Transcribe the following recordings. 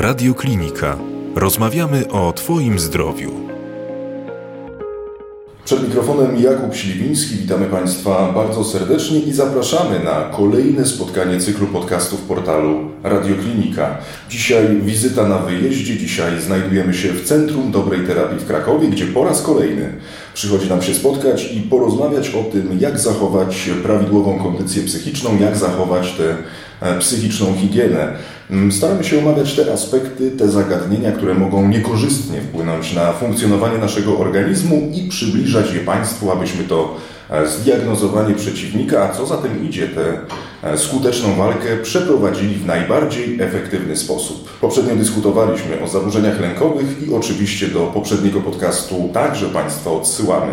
Radioklinika. Rozmawiamy o Twoim zdrowiu. Przed mikrofonem Jakub Śliwiński. Witamy Państwa bardzo serdecznie i zapraszamy na kolejne spotkanie cyklu podcastów portalu Radioklinika. Dzisiaj wizyta na wyjeździe. Dzisiaj znajdujemy się w Centrum Dobrej Terapii w Krakowie, gdzie po raz kolejny przychodzi nam się spotkać i porozmawiać o tym, jak zachować prawidłową kondycję psychiczną, jak zachować tę e, psychiczną higienę. Mm, staramy się omawiać te aspekty, te zagadnienia, które mogą niekorzystnie wpłynąć na funkcjonowanie naszego organizmu i przybliżać je Państwu, abyśmy to e, zdiagnozowanie przeciwnika, a co za tym idzie, tę e, skuteczną walkę przeprowadzili w najbardziej efektywny sposób. Poprzednio dyskutowaliśmy o zaburzeniach lękowych i oczywiście do poprzedniego podcastu także Państwa odsyłamy.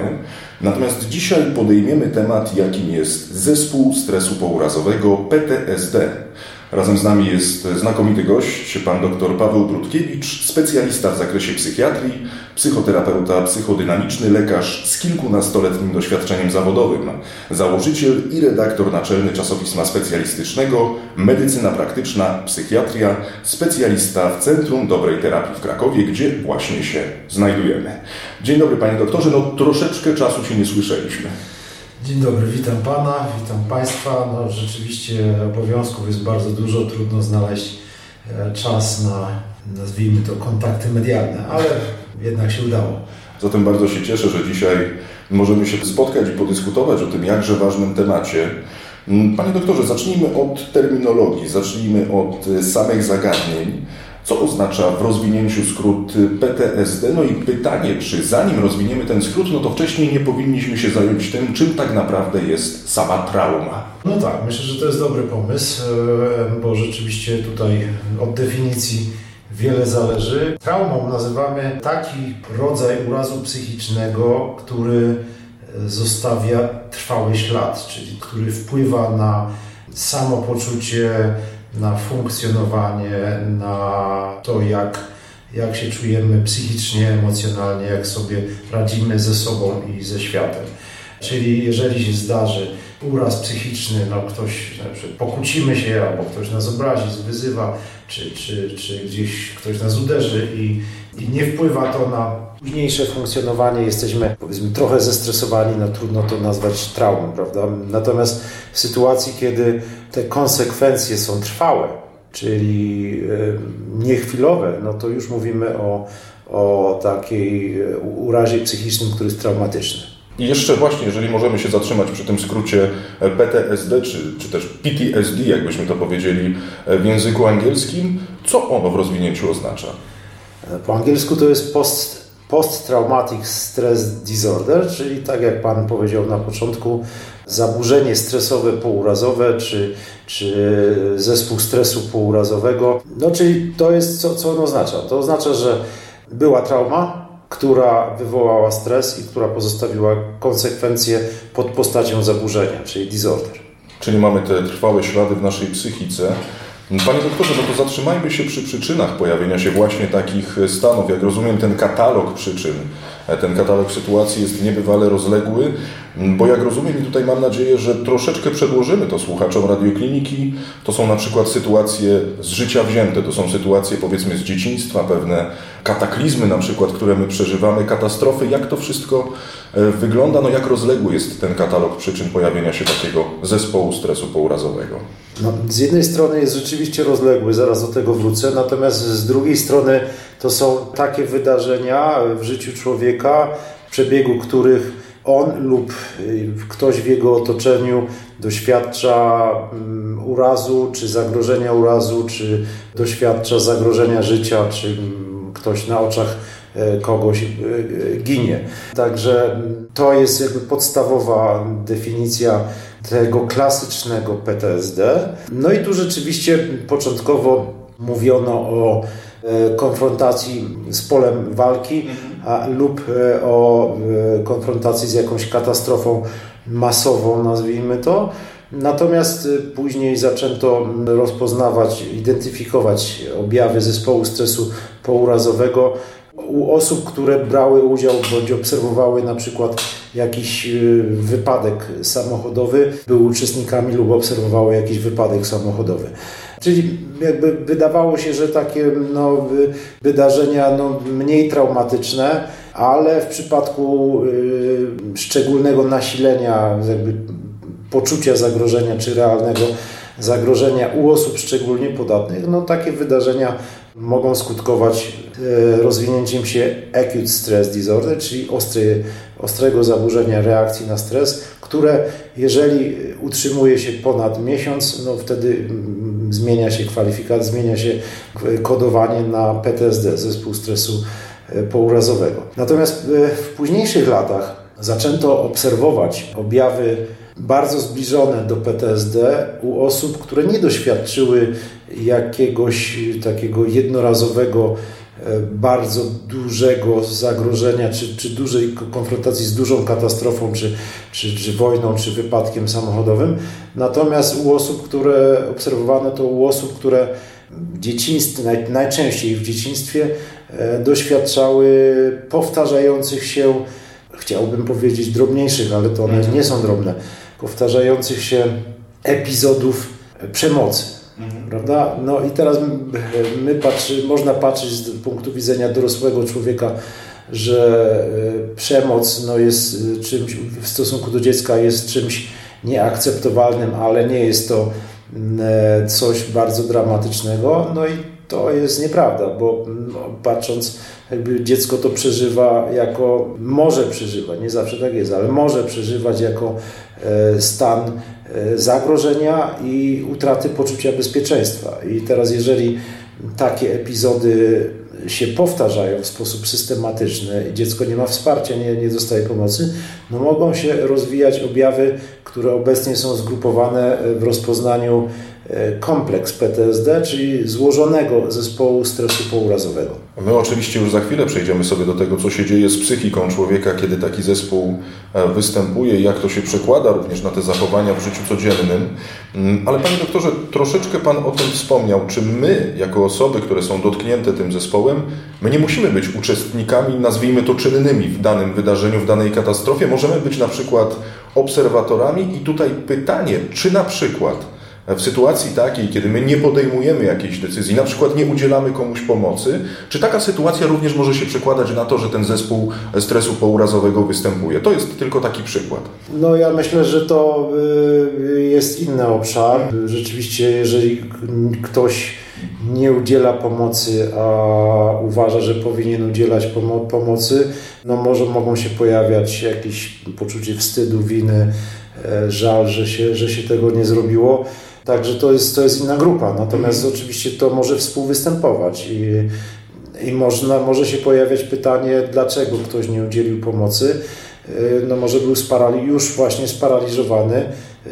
Natomiast dzisiaj podejmiemy temat, jakim jest zespół stresu pourazowego PTSD. Razem z nami jest znakomity gość, pan dr Paweł Brudkiewicz, specjalista w zakresie psychiatrii, psychoterapeuta psychodynamiczny, lekarz z kilkunastoletnim doświadczeniem zawodowym, założyciel i redaktor naczelny czasopisma specjalistycznego Medycyna Praktyczna, Psychiatria, specjalista w Centrum Dobrej Terapii w Krakowie, gdzie właśnie się znajdujemy. Dzień dobry panie doktorze, no troszeczkę czasu się nie słyszeliśmy. Dzień dobry, witam Pana, witam Państwa. No, rzeczywiście obowiązków jest bardzo dużo, trudno znaleźć e, czas na, nazwijmy to, kontakty medialne, ale jednak się udało. Zatem bardzo się cieszę, że dzisiaj możemy się spotkać i podyskutować o tym jakże ważnym temacie. Mm, panie doktorze, zacznijmy od terminologii, zacznijmy od samych zagadnień. Co oznacza w rozwinięciu skrót PTSD? No i pytanie, czy zanim rozwiniemy ten skrót, no to wcześniej nie powinniśmy się zająć tym, czym tak naprawdę jest sama trauma. No tak, myślę, że to jest dobry pomysł, e, bo rzeczywiście tutaj od definicji wiele zależy. Traumą nazywamy taki rodzaj urazu psychicznego, który zostawia trwały ślad, czyli który wpływa na samopoczucie, na funkcjonowanie, na to, jak, jak się czujemy psychicznie, emocjonalnie, jak sobie radzimy ze sobą i ze światem. Czyli jeżeli się zdarzy uraz psychiczny, no ktoś, znaczy pokłócimy się, albo ktoś nas obrazi, wyzywa, czy, czy, czy gdzieś ktoś nas uderzy i, i nie wpływa to na późniejsze funkcjonowanie, jesteśmy powiedzmy trochę zestresowani, no trudno to nazwać traumą, prawda? Natomiast w sytuacji, kiedy te konsekwencje są trwałe, czyli niechwilowe, no to już mówimy o, o takiej e, urazie psychicznym, który jest traumatyczny. I jeszcze właśnie, jeżeli możemy się zatrzymać przy tym skrócie e, PTSD, czy, czy też PTSD, jakbyśmy to powiedzieli e, w języku angielskim, co ono w rozwinięciu oznacza? Po angielsku to jest post, post-traumatic stress disorder, czyli tak jak Pan powiedział na początku, zaburzenie stresowe pourazowe, czy, czy zespół stresu pourazowego. No czyli to jest, co, co ono oznacza? To oznacza, że była trauma, która wywołała stres i która pozostawiła konsekwencje pod postacią zaburzenia, czyli disorder. Czyli mamy te trwałe ślady w naszej psychice. Panie doktorze, no to zatrzymajmy się przy przyczynach pojawienia się właśnie takich stanów. Jak rozumiem, ten katalog przyczyn, ten katalog sytuacji jest niebywale rozległy, bo jak rozumiem i tutaj mam nadzieję, że troszeczkę przedłożymy to słuchaczom radiokliniki, to są na przykład sytuacje z życia wzięte, to są sytuacje powiedzmy z dzieciństwa, pewne kataklizmy na przykład, które my przeżywamy, katastrofy, jak to wszystko e, wygląda, no jak rozległy jest ten katalog przyczyn pojawienia się takiego zespołu stresu pourazowego. No, z jednej strony jest rzeczywiście rozległy, zaraz do tego wrócę, natomiast z drugiej strony to są takie wydarzenia w życiu człowieka, w przebiegu których on lub y, ktoś w jego otoczeniu doświadcza mm, urazu, czy zagrożenia urazu, czy doświadcza zagrożenia życia, czy mm, ktoś na oczach e, kogoś e, ginie. Także mm, to jest jakby podstawowa definicja tego klasycznego PTSD. No i tu rzeczywiście początkowo mówiono o e, konfrontacji z polem walki a, lub e, o e, konfrontacji z jakąś katastrofą masową, nazwijmy to. Natomiast później zaczęto rozpoznawać, identyfikować objawy zespołu stresu pourazowego U osób, które brały udział bądź obserwowały na przykład jakiś wypadek samochodowy, były uczestnikami lub obserwowały jakiś wypadek samochodowy. Czyli jakby wydawało się, że takie no, wydarzenia no, mniej traumatyczne, ale w przypadku y, szczególnego nasilenia jakby poczucia zagrożenia czy realnego zagrożenia u osób szczególnie podatnych, no takie wydarzenia mogą skutkować e, rozwinięciem się acute stress disorder, czyli ostry, ostrego zaburzenia reakcji na stres, które jeżeli utrzymuje się ponad miesiąc, no wtedy mm, zmienia się kwalifikat, zmienia się kodowanie na PTSD, zespół stresu e, pourazowego. Natomiast e, w późniejszych latach zaczęto obserwować objawy bardzo zbliżone do PTSD u osób, które nie doświadczyły jakiegoś takiego jednorazowego, bardzo dużego zagrożenia, czy, czy dużej konfrontacji z dużą katastrofą, czy, czy, czy wojną, czy wypadkiem samochodowym. Natomiast u osób, które obserwowano, to u osób, które w dzieciństwie, naj, najczęściej w dzieciństwie e, doświadczały powtarzających się, chciałbym powiedzieć drobniejszych, ale to one nie są drobne, powtarzających się epizodów przemocy. Prawda? No i teraz my patrzy, można patrzeć z punktu widzenia dorosłego człowieka, że e, przemoc no, jest e, czymś w stosunku do dziecka jest czymś nieakceptowalnym, ale nie jest to e, coś bardzo dramatycznego. No i to jest nieprawda, bo patrząc, jakby dziecko to przeżywa jako, może przeżywać, nie zawsze tak jest, ale może przeżywać jako E, stan e, zagrożenia i utraty poczucia bezpieczeństwa. I teraz, jeżeli takie epizody się powtarzają w sposób systematyczny i dziecko nie ma wsparcia, nie, nie dostaje pomocy, no mogą się rozwijać objawy, które obecnie są zgrupowane w rozpoznaniu E, kompleks PTSD, czyli złożonego zespołu stresu pourazowego. My oczywiście już za chwilę przejdziemy sobie do tego, co się dzieje z psychiką człowieka, kiedy taki zespół e, występuje jak to się przekłada również na te zachowania w życiu codziennym. Mm, ale panie doktorze, troszeczkę pan o tym wspomniał. Czy my, jako osoby, które są dotknięte tym zespołem, my nie musimy być uczestnikami, nazwijmy to czynnymi w danym wydarzeniu, w danej katastrofie. Możemy być na przykład obserwatorami i tutaj pytanie, czy na przykład w sytuacji takiej, kiedy my nie podejmujemy jakiejś decyzji, na przykład nie udzielamy komuś pomocy, czy taka sytuacja również może się przekładać na to, że ten zespół stresu pourazowego występuje? To jest tylko taki przykład. No ja myślę, że to y, jest inny obszar. Rzeczywiście, jeżeli ktoś nie udziela pomocy, a uważa, że powinien udzielać pomo pomocy, no może mogą się pojawiać jakieś poczucie wstydu, winy, e, żal, że się, że się tego nie zrobiło. Także to jest, to jest inna grupa. Natomiast mhm. oczywiście to może współwystępować i, i można, może się pojawiać pytanie, dlaczego ktoś nie udzielił pomocy. Y, no może był sparali, już właśnie sparaliżowany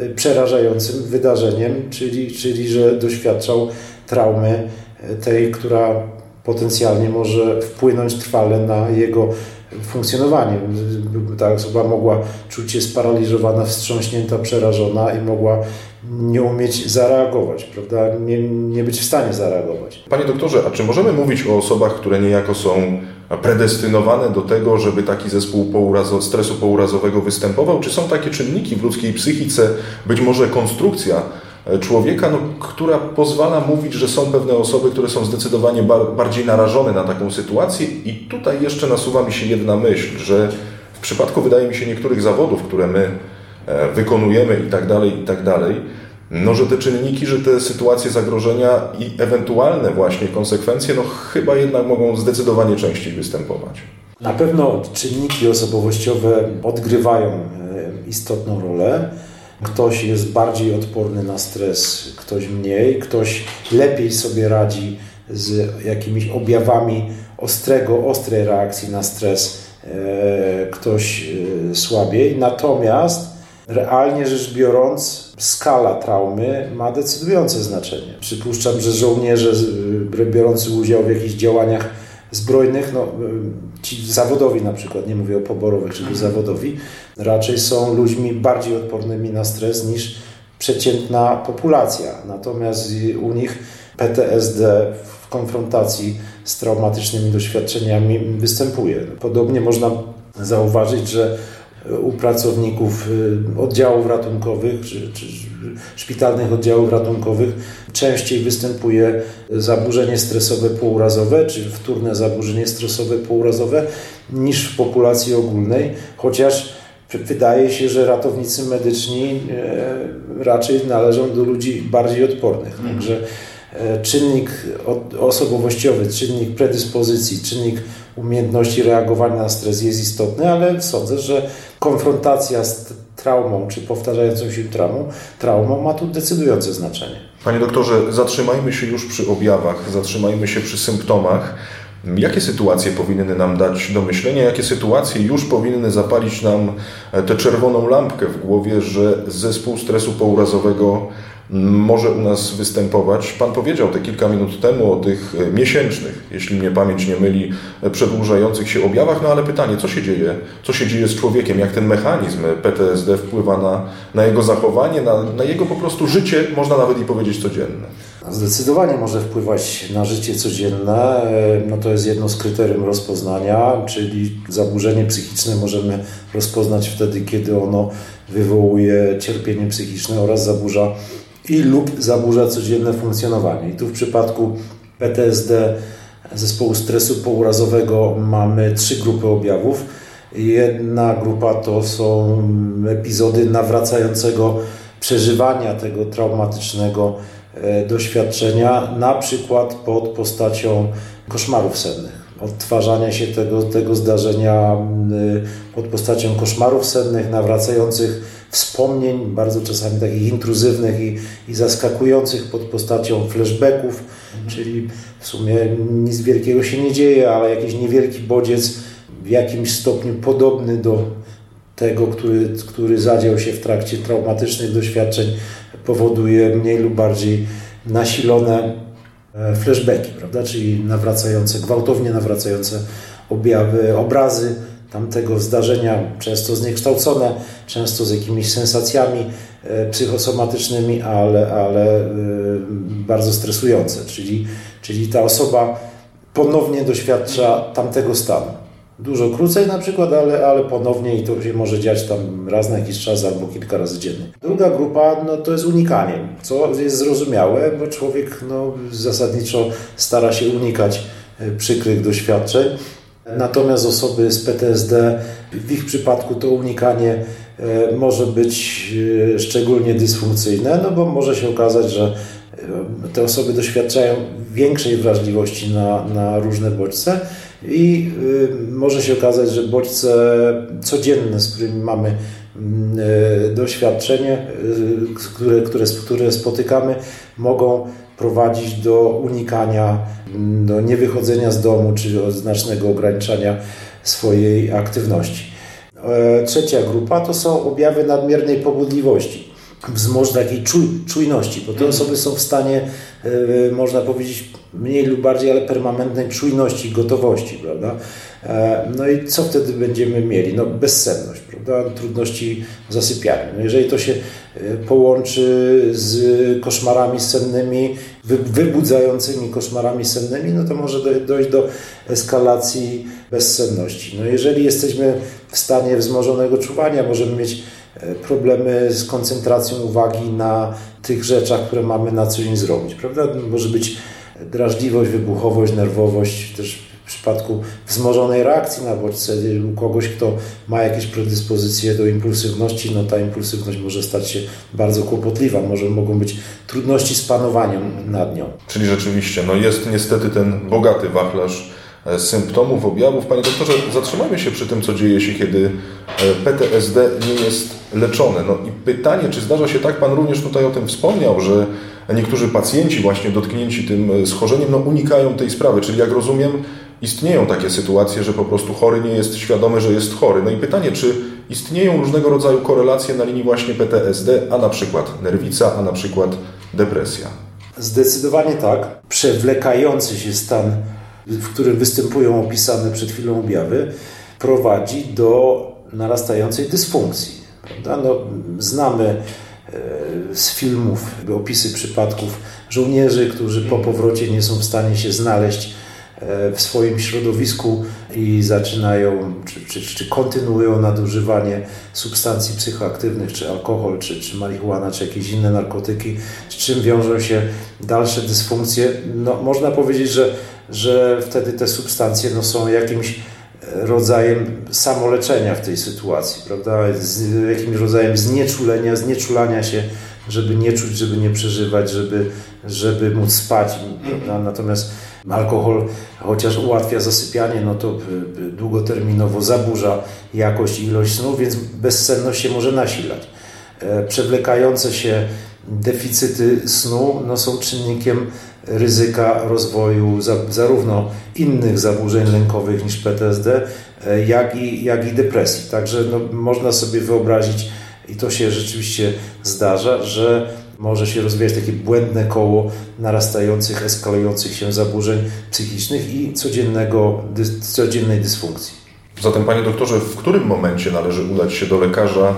y, przerażającym wydarzeniem, czyli, czyli że doświadczał traumy y, tej, która potencjalnie może wpłynąć trwale na jego funkcjonowanie. Ta osoba mogła czuć się sparaliżowana, wstrząśnięta, przerażona i mogła nie umieć zareagować, prawda? Nie, nie być w stanie zareagować. Panie doktorze, a czy możemy mówić o osobach, które niejako są predestynowane do tego, żeby taki zespół pourazo, stresu pourazowego występował? Czy są takie czynniki w ludzkiej psychice, być może konstrukcja człowieka, no, która pozwala mówić, że są pewne osoby, które są zdecydowanie bar bardziej narażone na taką sytuację i tutaj jeszcze nasuwa mi się jedna myśl, że w przypadku, wydaje mi się, niektórych zawodów, które my E, wykonujemy i tak dalej, i tak dalej, no że te czynniki, że te sytuacje zagrożenia i ewentualne właśnie konsekwencje, no chyba jednak mogą zdecydowanie częściej występować. Na pewno czynniki osobowościowe odgrywają e, istotną rolę. Ktoś jest bardziej odporny na stres, ktoś mniej, ktoś lepiej sobie radzi z jakimiś objawami ostrego, ostrej reakcji na stres, e, ktoś słabiej. Natomiast realnie rzecz biorąc, skala traumy ma decydujące znaczenie. Przypuszczam, że żołnierze biorący udział w jakichś działaniach zbrojnych, no, y, ci zawodowi na przykład, nie mówię o poborowych, czyli mhm. zawodowi, raczej są ludźmi bardziej odpornymi na stres niż przeciętna populacja. Natomiast u nich PTSD w konfrontacji z traumatycznymi doświadczeniami występuje. Podobnie można zauważyć, że u pracowników y, oddziałów ratunkowych czy, czy szpitalnych oddziałów ratunkowych częściej występuje zaburzenie stresowe półrazowe czy wtórne zaburzenie stresowe półrazowe niż w populacji ogólnej, chociaż wydaje się, że ratownicy medyczni e, raczej należą do ludzi bardziej odpornych. Mhm. Także e, czynnik osobowościowy, czynnik predyspozycji, czynnik umiejętności reagowania na stres jest istotny, ale sądzę, że konfrontacja z traumą czy powtarzającą się traumą, traumą ma tu decydujące znaczenie. Panie doktorze, zatrzymajmy się już przy objawach, zatrzymajmy się przy symptomach. Jakie sytuacje powinny nam dać do myślenia, jakie sytuacje już powinny zapalić nam tę czerwoną lampkę w głowie, że zespół stresu pourazowego może u nas występować. Pan powiedział te kilka minut temu o tych e, miesięcznych, jeśli mnie pamięć nie myli, e, przedłużających się objawach, no ale pytanie, co się dzieje? Co się dzieje z człowiekiem? Jak ten mechanizm PTSD wpływa na, na jego zachowanie, na, na jego po prostu życie, można nawet i powiedzieć codzienne? Zdecydowanie może wpływać na życie codzienne. E, no to jest jedno z kryterium rozpoznania, czyli zaburzenie psychiczne możemy rozpoznać wtedy, kiedy ono wywołuje cierpienie psychiczne oraz zaburza i lub zaburza codzienne funkcjonowanie. I tu w przypadku PTSD zespołu stresu pourazowego mamy trzy grupy objawów. Jedna grupa to są epizody nawracającego przeżywania tego traumatycznego e, doświadczenia, na przykład pod postacią koszmarów sennych. Odtwarzania się tego, tego zdarzenia pod postacią koszmarów sennych, nawracających wspomnień, bardzo czasami takich intruzywnych i, i zaskakujących pod postacią flashbacków, mhm. czyli w sumie nic wielkiego się nie dzieje, ale jakiś niewielki bodziec w jakimś stopniu podobny do tego, który, który zadział się w trakcie traumatycznych doświadczeń, powoduje mniej lub bardziej nasilone e, flashbacki, prawda? czyli nawracające, gwałtownie nawracające objawy, obrazy tamtego zdarzenia, często zniekształcone, często z jakimiś sensacjami e, psychosomatycznymi, ale, ale e, bardzo stresujące. Czyli, czyli ta osoba ponownie doświadcza tamtego stanu. Dużo krócej na przykład, ale, ale ponownie i to się może dziać tam raz na jakiś czas albo kilka razy dziennie. Druga grupa no, to jest unikanie, co jest zrozumiałe, bo człowiek no, zasadniczo stara się unikać e, przykrych doświadczeń. Natomiast osoby z PTSD, w ich przypadku to unikanie e, może być e, szczególnie dysfunkcyjne, no bo może się okazać, że e, te osoby doświadczają większej wrażliwości na, na różne bodźce i może się okazać, że bodźce codzienne, z którymi mamy mm, doświadczenie, które, które, które spotykamy, mogą prowadzić do unikania, do niewychodzenia z domu, czy do znacznego ograniczania swojej aktywności. E, trzecia grupa to są objawy nadmiernej pobudliwości, wzmoż takiej czuj, czujności, bo te osoby są w stanie, e, można powiedzieć, mniej lub bardziej, ale permanentnej czujności, gotowości, prawda? E, no i co wtedy będziemy mieli? No bezsenność, prawda? Trudności w zasypianiu. No jeżeli to się e, połączy z koszmarami sennymi, wybudzającymi koszmarami sennymi, no to może dojść do eskalacji bezsenności. No jeżeli jesteśmy w stanie wzmożonego czuwania, możemy mieć e, problemy z koncentracją uwagi na tych rzeczach, które mamy na co dzień zrobić, prawda? Może być drażliwość, wybuchowość, nerwowość, też przypadku wzmożonej reakcji na bodźce u kogoś, kto ma jakieś predyspozycje do impulsywności, no ta impulsywność może stać się bardzo kłopotliwa, może mogą być trudności z panowaniem nad nią. Czyli rzeczywiście, no jest niestety ten bogaty wachlarz e, symptomów, objawów. Panie doktorze, zatrzymajmy się przy tym, co dzieje się, kiedy e, PTSD nie jest leczone. No i pytanie, czy zdarza się tak, Pan również tutaj o tym wspomniał, że niektórzy pacjenci właśnie dotknięci tym e, schorzeniem no, unikają tej sprawy, czyli jak rozumiem, istnieją takie sytuacje, że po prostu chory nie jest świadomy, że jest chory. No i pytanie, czy istnieją różnego rodzaju korelacje na linii właśnie PTSD, a na przykład nerwica, a na przykład depresja? Zdecydowanie tak. Przewlekający się stan, w którym występują opisane przed chwilą objawy, prowadzi do narastającej dysfunkcji. No, znamy z filmów, opisy przypadków żołnierzy, którzy po powrocie nie są w stanie się znaleźć w swoim środowisku i zaczynają, czy, czy, czy, kontynuują nadużywanie substancji psychoaktywnych, czy alkohol, czy, czy marihuana, czy jakieś inne narkotyki, z czym wiążą się dalsze dysfunkcje. No, można powiedzieć, że, że wtedy te substancje no, są jakimś rodzajem samoleczenia w tej sytuacji, prawda? Z jakimś rodzajem znieczulenia, znieczulania się, żeby nie czuć, żeby nie przeżywać, żeby, żeby móc spać. Prawda? Natomiast alkohol, chociaż ułatwia zasypianie, no to długoterminowo zaburza jakość i ilość snu, więc bezsenność się może nasilać. E, przewlekające się deficyty snu no, są czynnikiem ryzyka rozwoju za, zarówno innych zaburzeń lękowych niż PTSD, e, jak i, jak i depresji. Także no, można sobie wyobrazić, i to się rzeczywiście zdarza, że może się rozwijać takie błędne koło narastających, eskalujących się zaburzeń psychicznych i codziennego, codziennej dysfunkcji. Zatem, panie doktorze, w którym momencie należy udać się do lekarza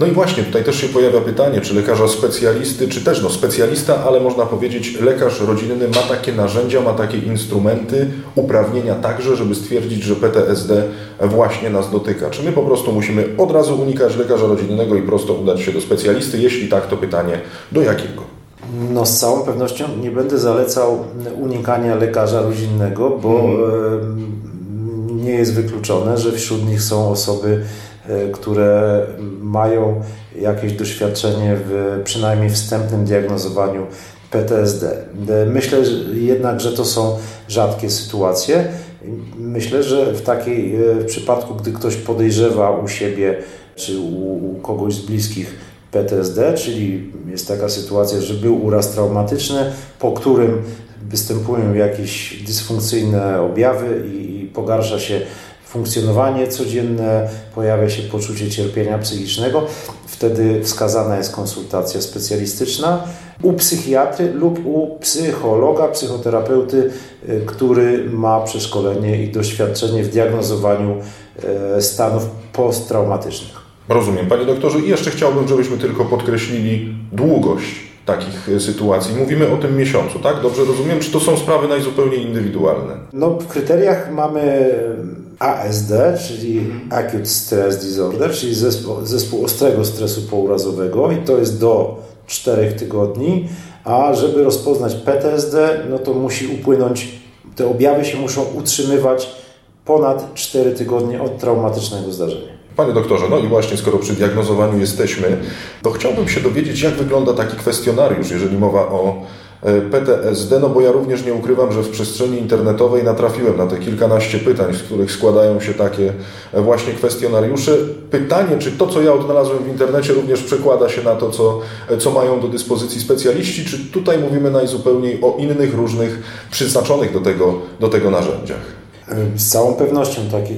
no i właśnie tutaj też się pojawia pytanie, czy lekarza specjalisty, czy też no specjalista, ale można powiedzieć lekarz rodzinny ma takie narzędzia, ma takie instrumenty, uprawnienia także, żeby stwierdzić, że PTSD właśnie nas dotyka. Czy my po prostu musimy od razu unikać lekarza rodzinnego i prosto udać się do specjalisty? Jeśli tak, to pytanie do jakiego? No z całą pewnością nie będę zalecał unikania lekarza rodzinnego, bo hmm. nie jest wykluczone, że wśród nich są osoby które mają jakieś doświadczenie w przynajmniej wstępnym diagnozowaniu PTSD. E, myślę jednak, że to są rzadkie sytuacje. Myślę, że w takiej e, w przypadku, gdy ktoś podejrzewa u siebie czy u, kogoś z bliskich PTSD, czyli jest taka sytuacja, że był uraz traumatyczny, po którym występują jakieś dysfunkcyjne objawy i pogarsza się funkcjonowanie codzienne, pojawia się poczucie cierpienia psychicznego, wtedy wskazana jest konsultacja specjalistyczna u psychiatry lub u psychologa, psychoterapeuty, y, który ma przeszkolenie i doświadczenie w diagnozowaniu y, stanów posttraumatycznych. Rozumiem, panie doktorze. I jeszcze chciałbym, żebyśmy tylko podkreślili długość takich e, sytuacji. Mówimy o tym miesiącu, tak? Dobrze rozumiem? Czy to są sprawy najzupełniej indywidualne? No, w kryteriach mamy ASD, czyli mhm. Acute Stress Disorder, czyli zespół, zespół ostrego stresu pourazowego i to jest do 4 tygodni, a żeby rozpoznać PTSD, no to musi upłynąć, te objawy się muszą utrzymywać ponad 4 tygodnie od traumatycznego zdarzenia. Panie doktorze, no i właśnie skoro przy diagnozowaniu jesteśmy, to chciałbym się dowiedzieć, jak wygląda taki kwestionariusz, jeżeli mowa o PTSD, no bo ja również nie ukrywam, że w przestrzeni internetowej natrafiłem na te kilkanaście pytań, z których składają się takie e, właśnie kwestionariusze. Pytanie, czy to, co ja odnalazłem w internecie, również przekłada się na to, co, e, co mają do dyspozycji specjaliści, czy tutaj mówimy najzupełniej o innych, różnych, przeznaczonych do tego, do tego narzędziach? Z całą pewnością takie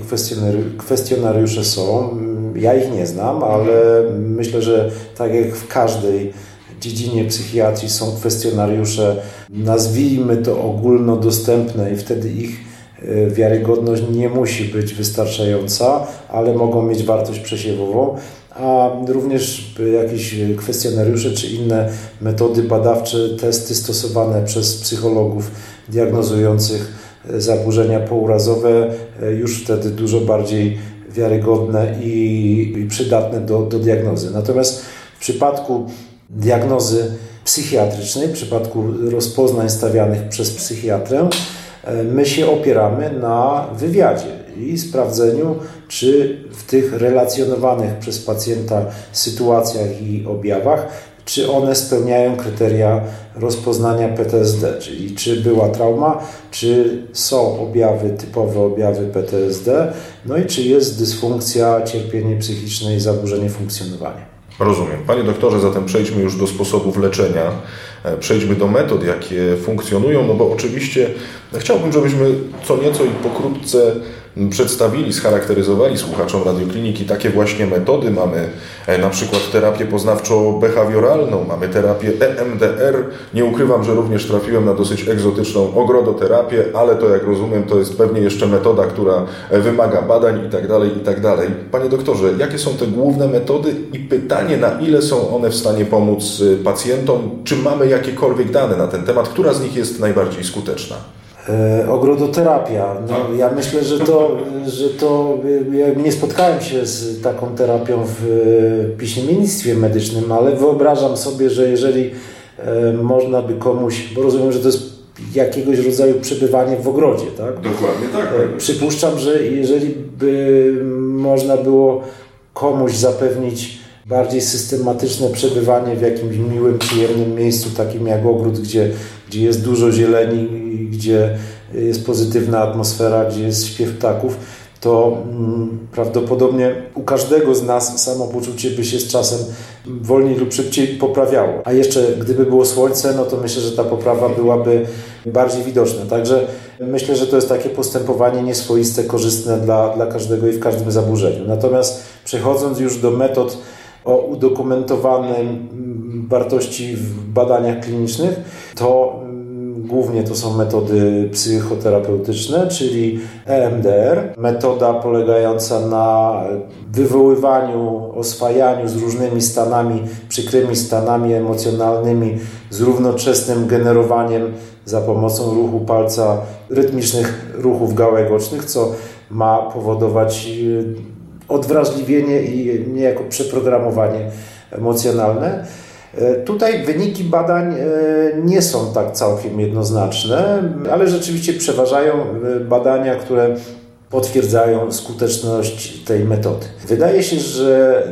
kwestionariusze są. Ja ich nie znam, ale myślę, że tak jak w każdej dziedzinie psychiatrii są kwestionariusze, nazwijmy to ogólnodostępne i wtedy ich e, wiarygodność nie musi być wystarczająca, ale mogą mieć wartość przesiewową, a również jakieś kwestionariusze czy inne metody badawcze, testy stosowane przez psychologów diagnozujących zaburzenia pourazowe e, już wtedy dużo bardziej wiarygodne i przydatne do, do diagnozy. Natomiast w przypadku diagnozy psychiatrycznej, w przypadku rozpoznań stawianych przez psychiatrę, e, my się opieramy na wywiadzie i sprawdzeniu, czy w tych relacjonowanych przez pacjenta sytuacjach i objawach czy one spełniają kryteria rozpoznania PTSD, czyli czy była trauma, czy są objawy, typowe objawy PTSD, no i czy jest dysfunkcja, cierpienie psychiczne i zaburzenie funkcjonowania. Rozumiem. Panie doktorze, zatem przejdźmy już do sposobów leczenia, e, przejdźmy do metod, jakie funkcjonują, no bo oczywiście chciałbym, żebyśmy co nieco i pokrótce przedstawili, scharakteryzowali słuchaczom radiokliniki takie właśnie metody. Mamy e, na przykład terapię poznawczo-behawioralną, mamy terapię EMDR. Nie ukrywam, że również trafiłem na dosyć egzotyczną ogrodoterapię, ale to jak rozumiem, to jest pewnie jeszcze metoda, która e, wymaga badań i tak dalej, i tak. Panie doktorze, jakie są te główne metody i pytanie, na ile są one w stanie pomóc e, pacjentom? Czy mamy jakiekolwiek dane na ten temat? Która z nich jest najbardziej skuteczna? E, ogrodoterapia. No, tak. ja myślę, że to, że to ja nie spotkałem się z taką terapią w piśmiennictwie medycznym, ale wyobrażam sobie, że jeżeli e, można by komuś, bo rozumiem, że to jest jakiegoś rodzaju przebywanie w ogrodzie, tak? Dokładnie tak. E, przypuszczam, że jeżeli by można było komuś zapewnić bardziej systematyczne przebywanie w jakimś miłym, przyjemnym miejscu, takim jak ogród, gdzie, gdzie jest dużo zieleni, gdzie jest pozytywna atmosfera, gdzie jest śpiew ptaków, to mm, prawdopodobnie u każdego z nas samopoczucie by się z czasem wolniej lub szybciej poprawiało. A jeszcze gdyby było słońce, no to myślę, że ta poprawa byłaby bardziej widoczna. Także myślę, że to jest takie postępowanie nieswoiste, korzystne dla, dla każdego i w każdym zaburzeniu. Natomiast przechodząc już do metod o udokumentowanej wartości w badaniach klinicznych, to Głównie to są metody psychoterapeutyczne, czyli EMDR, metoda polegająca na wywoływaniu, oswajaniu z różnymi stanami, przykrymi stanami emocjonalnymi, z równoczesnym generowaniem za pomocą ruchu palca rytmicznych ruchów gałek ocznych, co ma powodować e, odwrażliwienie i niejako przeprogramowanie emocjonalne. E, tutaj wyniki badań e, nie są tak całkiem jednoznaczne, ale rzeczywiście przeważają e, badania, które potwierdzają skuteczność tej metody. Wydaje się, że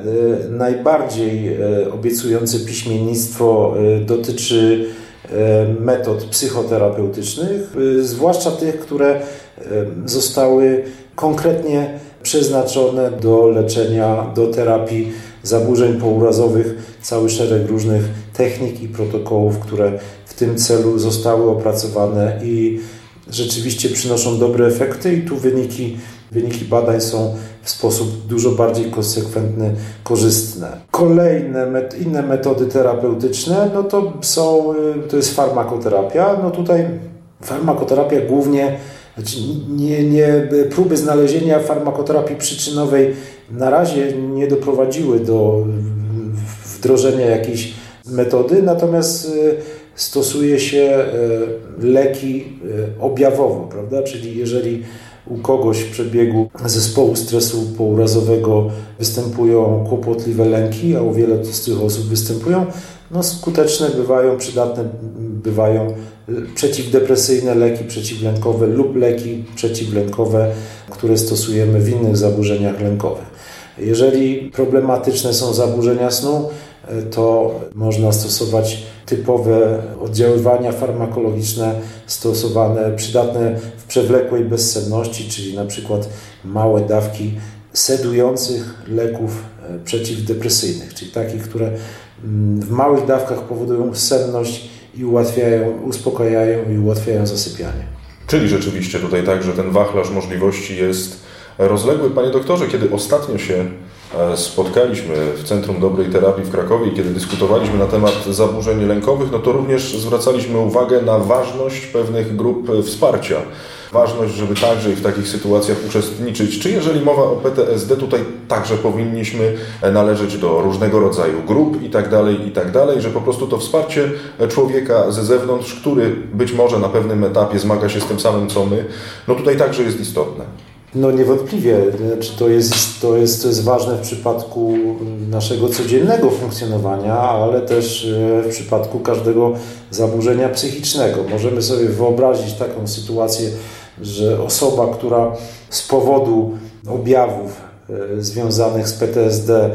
najbardziej obiecujące piśmiennictwo dotyczy metod psychoterapeutycznych, zwłaszcza tych, które zostały konkretnie przeznaczone do leczenia, do terapii zaburzeń pourazowych, cały szereg różnych technik i protokołów, które w tym celu zostały opracowane i rzeczywiście przynoszą dobre efekty i tu wyniki, wyniki badań są w sposób dużo bardziej konsekwentny, korzystne. Kolejne, met, inne metody terapeutyczne, no to są, y, to jest farmakoterapia. No tutaj farmakoterapia głównie znaczy nie, nie, próby znalezienia farmakoterapii przyczynowej na razie nie doprowadziły do wdrożenia jakiejś metody, natomiast e, stosuje się e, leki e, objawowo, prawda? Czyli jeżeli u kogoś w przebiegu zespołu stresu pourazowego występują kłopotliwe lęki, a u wiele z tych osób występują, no skuteczne bywają, przydatne bywają przeciwdepresyjne leki przeciwlękowe lub leki przeciwlękowe, które stosujemy w innych zaburzeniach lękowych. Jeżeli problematyczne są zaburzenia snu, to można stosować typowe oddziaływania farmakologiczne stosowane, przydatne w przewlekłej bezsenności, czyli na przykład małe dawki sedujących leków e, przeciwdepresyjnych, czyli takich, które w małych dawkach powodują senność i ułatwiają, uspokajają i ułatwiają zasypianie. Czyli rzeczywiście tutaj tak, że ten wachlarz możliwości jest rozległy. Panie doktorze, kiedy ostatnio się e, spotkaliśmy w Centrum Dobrej Terapii w Krakowie, kiedy dyskutowaliśmy na temat zaburzeń lękowych, no to również zwracaliśmy uwagę na ważność pewnych grup wsparcia ważność, żeby także w takich sytuacjach uczestniczyć. Czy jeżeli mowa o PTSD, tutaj także powinniśmy należeć do różnego rodzaju grup i tak dalej, i tak dalej, że po prostu to wsparcie człowieka ze zewnątrz, który być może na pewnym etapie zmaga się z tym samym co my, no tutaj także jest istotne. No niewątpliwie, to jest, to, jest, to jest ważne w przypadku naszego codziennego funkcjonowania, ale też e, w przypadku każdego zaburzenia psychicznego. Możemy sobie wyobrazić taką sytuację, że osoba, która z powodu objawów e, związanych z PTSD e,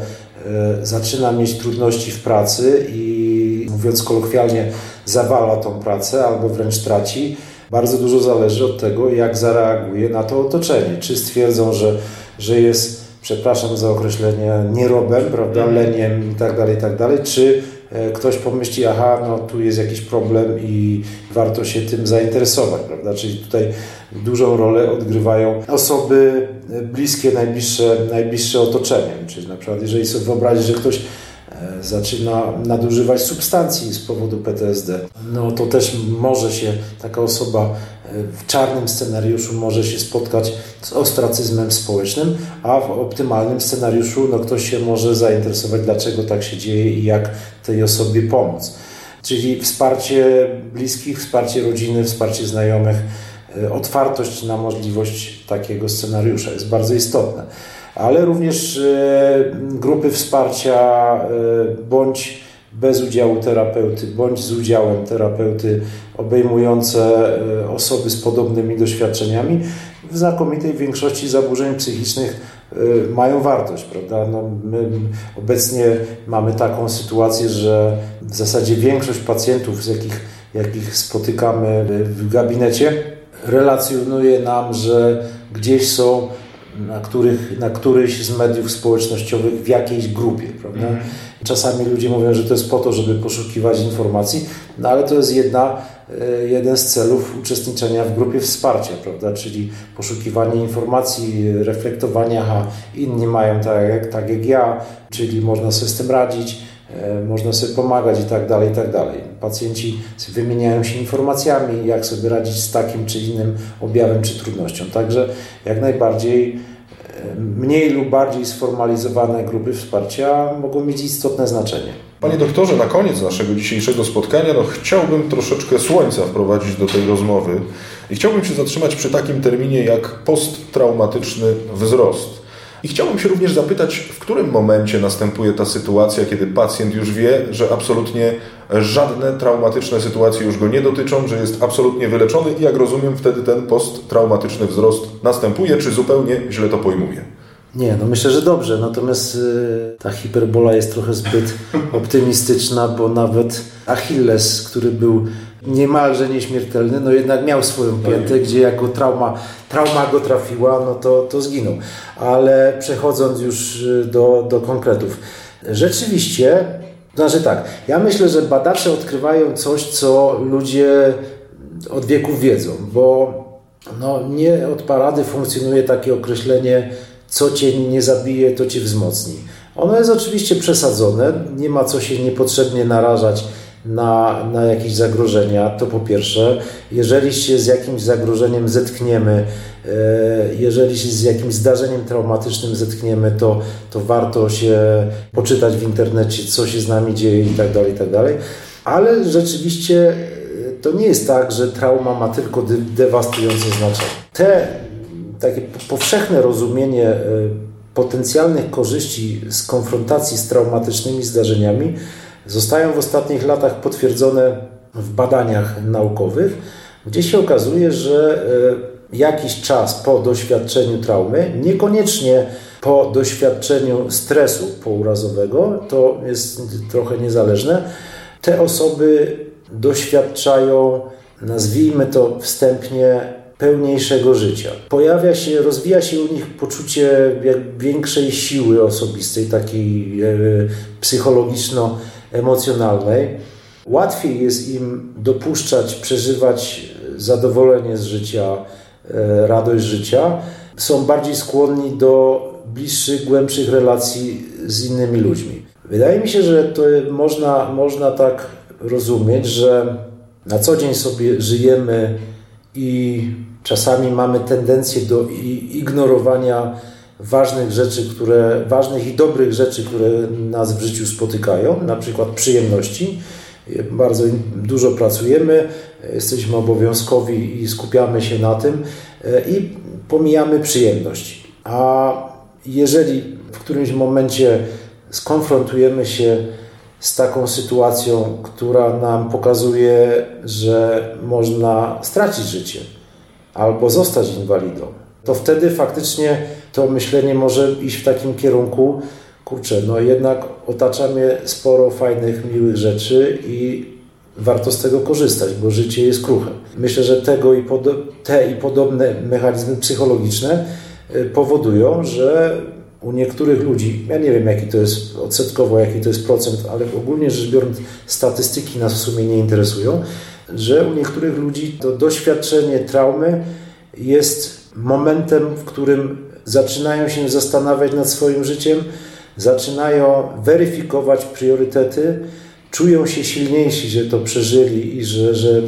zaczyna mieć trudności w pracy i mówiąc kolokwialnie zawala tą pracę albo wręcz traci, bardzo dużo zależy od tego, jak zareaguje na to otoczenie. Czy stwierdzą, że, że jest, przepraszam za określenie, nierobem, prawda, mhm. leniem i tak dalej, tak dalej, czy ktoś pomyśli, aha, no tu jest jakiś problem i warto się tym zainteresować, prawda? Czyli tutaj dużą rolę odgrywają osoby bliskie, najbliższe, najbliższe otoczenie. Czyli na przykład, jeżeli sobie wyobrazić, że ktoś e, zaczyna nadużywać substancji z powodu PTSD, no to też może się taka osoba w czarnym scenariuszu może się spotkać z ostracyzmem społecznym, a w optymalnym scenariuszu no, ktoś się może zainteresować, dlaczego tak się dzieje i jak tej osobie pomóc. Czyli wsparcie bliskich, wsparcie rodziny, wsparcie znajomych, e, otwartość na możliwość takiego scenariusza jest bardzo istotna. Ale również e, grupy wsparcia e, bądź bez udziału terapeuty bądź z udziałem terapeuty obejmujące e, osoby z podobnymi doświadczeniami w znakomitej większości zaburzeń psychicznych mają wartość, prawda? No, my obecnie mamy taką sytuację, że w zasadzie większość pacjentów, z jakich, jakich spotykamy w gabinecie, relacjonuje nam, że gdzieś są na, których, na któryś z mediów społecznościowych w jakiejś grupie, prawda? Mm. Czasami ludzie mówią, że to jest po to, żeby poszukiwać informacji, no ale to jest jedna, e, jeden z celów uczestniczenia w grupie wsparcia, prawda? Czyli poszukiwanie informacji, reflektowania, a inni mają tak jak, tak jak ja, czyli można sobie z tym radzić, można sobie pomagać i tak dalej, i tak dalej. Pacjenci wymieniają się informacjami, jak sobie radzić z takim czy innym objawem czy trudnością. Także jak najbardziej mniej lub bardziej sformalizowane grupy wsparcia mogą mieć istotne znaczenie. Panie doktorze, na koniec naszego dzisiejszego spotkania no, chciałbym troszeczkę słońca wprowadzić do tej rozmowy i chciałbym się zatrzymać przy takim terminie jak posttraumatyczny wzrost. I chciałbym się również zapytać, w którym momencie następuje ta sytuacja, kiedy pacjent już wie, że absolutnie żadne traumatyczne sytuacje już go nie dotyczą, że jest absolutnie wyleczony i jak rozumiem, wtedy ten posttraumatyczny wzrost następuje, czy zupełnie źle to pojmuje? Nie, no myślę, że dobrze. Natomiast y, ta hiperbola jest trochę zbyt optymistyczna, bo nawet Achilles, który był niemalże nieśmiertelny, no jednak miał swoją piętę, gdzie jako trauma, trauma go trafiła, no to, to zginął. Ale przechodząc już y, do, do konkretów. Rzeczywiście, znaczy tak, ja myślę, że badacze odkrywają coś, co ludzie od wieków wiedzą, bo no, nie od parady funkcjonuje takie określenie co cię nie zabije, to cię wzmocni. Ono jest oczywiście przesadzone, nie ma co się niepotrzebnie narażać na, na jakieś zagrożenia, to po pierwsze. Jeżeli się z jakimś zagrożeniem zetkniemy, e, jeżeli się z jakimś zdarzeniem traumatycznym zetkniemy, to, to warto się poczytać w internecie, co się z nami dzieje i tak dalej, i tak dalej. Ale rzeczywiście e, to nie jest tak, że trauma ma tylko dewastujące znaczenie. Te takie powszechne rozumienie e, potencjalnych korzyści z konfrontacji z traumatycznymi zdarzeniami zostają w ostatnich latach potwierdzone w badaniach naukowych, gdzie się okazuje, że e, jakiś czas po doświadczeniu traumy, niekoniecznie po doświadczeniu stresu pourazowego, to jest trochę niezależne, te osoby doświadczają, nazwijmy to wstępnie, pełniejszego życia. Pojawia się, rozwija się u nich poczucie większej siły osobistej, takiej e, psychologiczno-emocjonalnej. Łatwiej jest im dopuszczać, przeżywać zadowolenie z życia, e, radość życia. Są bardziej skłonni do bliższych, głębszych relacji z innymi ludźmi. Wydaje mi się, że to można, można tak rozumieć, że na co dzień sobie żyjemy i czasami mamy tendencję do ignorowania ważnych rzeczy, które, ważnych i dobrych rzeczy, które nas w życiu spotykają, na przykład przyjemności. Bardzo dużo pracujemy, jesteśmy obowiązkowi i skupiamy się na tym e, i pomijamy przyjemność. A jeżeli w którymś momencie skonfrontujemy się z taką sytuacją, która nam pokazuje, że można stracić życie albo zostać inwalidą, to wtedy faktycznie to myślenie może iść w takim kierunku, kurczę, no jednak otacza mnie sporo fajnych, miłych rzeczy i warto z tego korzystać, bo życie jest kruche. Myślę, że tego i te i podobne mechanizmy psychologiczne y, powodują, że u niektórych ludzi, ja nie wiem jaki to jest odsetkowo, jaki to jest procent, ale ogólnie rzecz biorąc statystyki nas w sumie nie interesują, że u niektórych ludzi to doświadczenie traumy jest momentem, w którym zaczynają się zastanawiać nad swoim życiem, zaczynają weryfikować priorytety, czują się silniejsi, że to przeżyli i że, że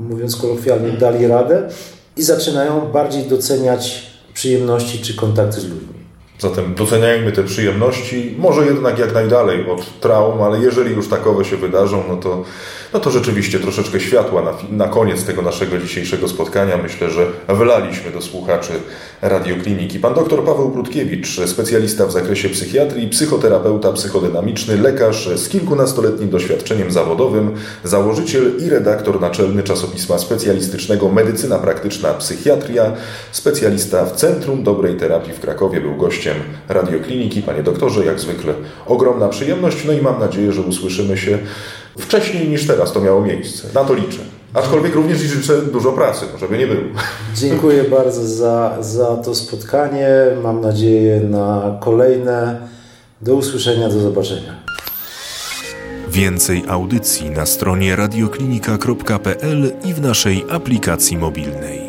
mówiąc kolokwialnie, dali radę i zaczynają bardziej doceniać przyjemności czy kontakty z ludźmi. Zatem doceniajmy te przyjemności, może jednak jak najdalej od traum, ale jeżeli już takowe się wydarzą, no to, no to rzeczywiście troszeczkę światła na, na koniec tego naszego dzisiejszego spotkania. Myślę, że wylaliśmy do słuchaczy radiokliniki. Pan dr Paweł Brudkiewicz, specjalista w zakresie psychiatrii, psychoterapeuta psychodynamiczny, lekarz z kilkunastoletnim doświadczeniem zawodowym, założyciel i redaktor naczelny czasopisma specjalistycznego Medycyna Praktyczna Psychiatria, specjalista w Centrum Dobrej Terapii w Krakowie, był gościem radiokliniki. Panie doktorze, jak zwykle ogromna przyjemność, no i mam nadzieję, że usłyszymy się wcześniej niż teraz to miało miejsce. Na to liczę. Aczkolwiek również życzę dużo pracy, żeby nie było. Dziękuję bardzo za, za to spotkanie. Mam nadzieję na kolejne. Do usłyszenia, do zobaczenia. Więcej audycji na stronie radioklinika.pl i w naszej aplikacji mobilnej.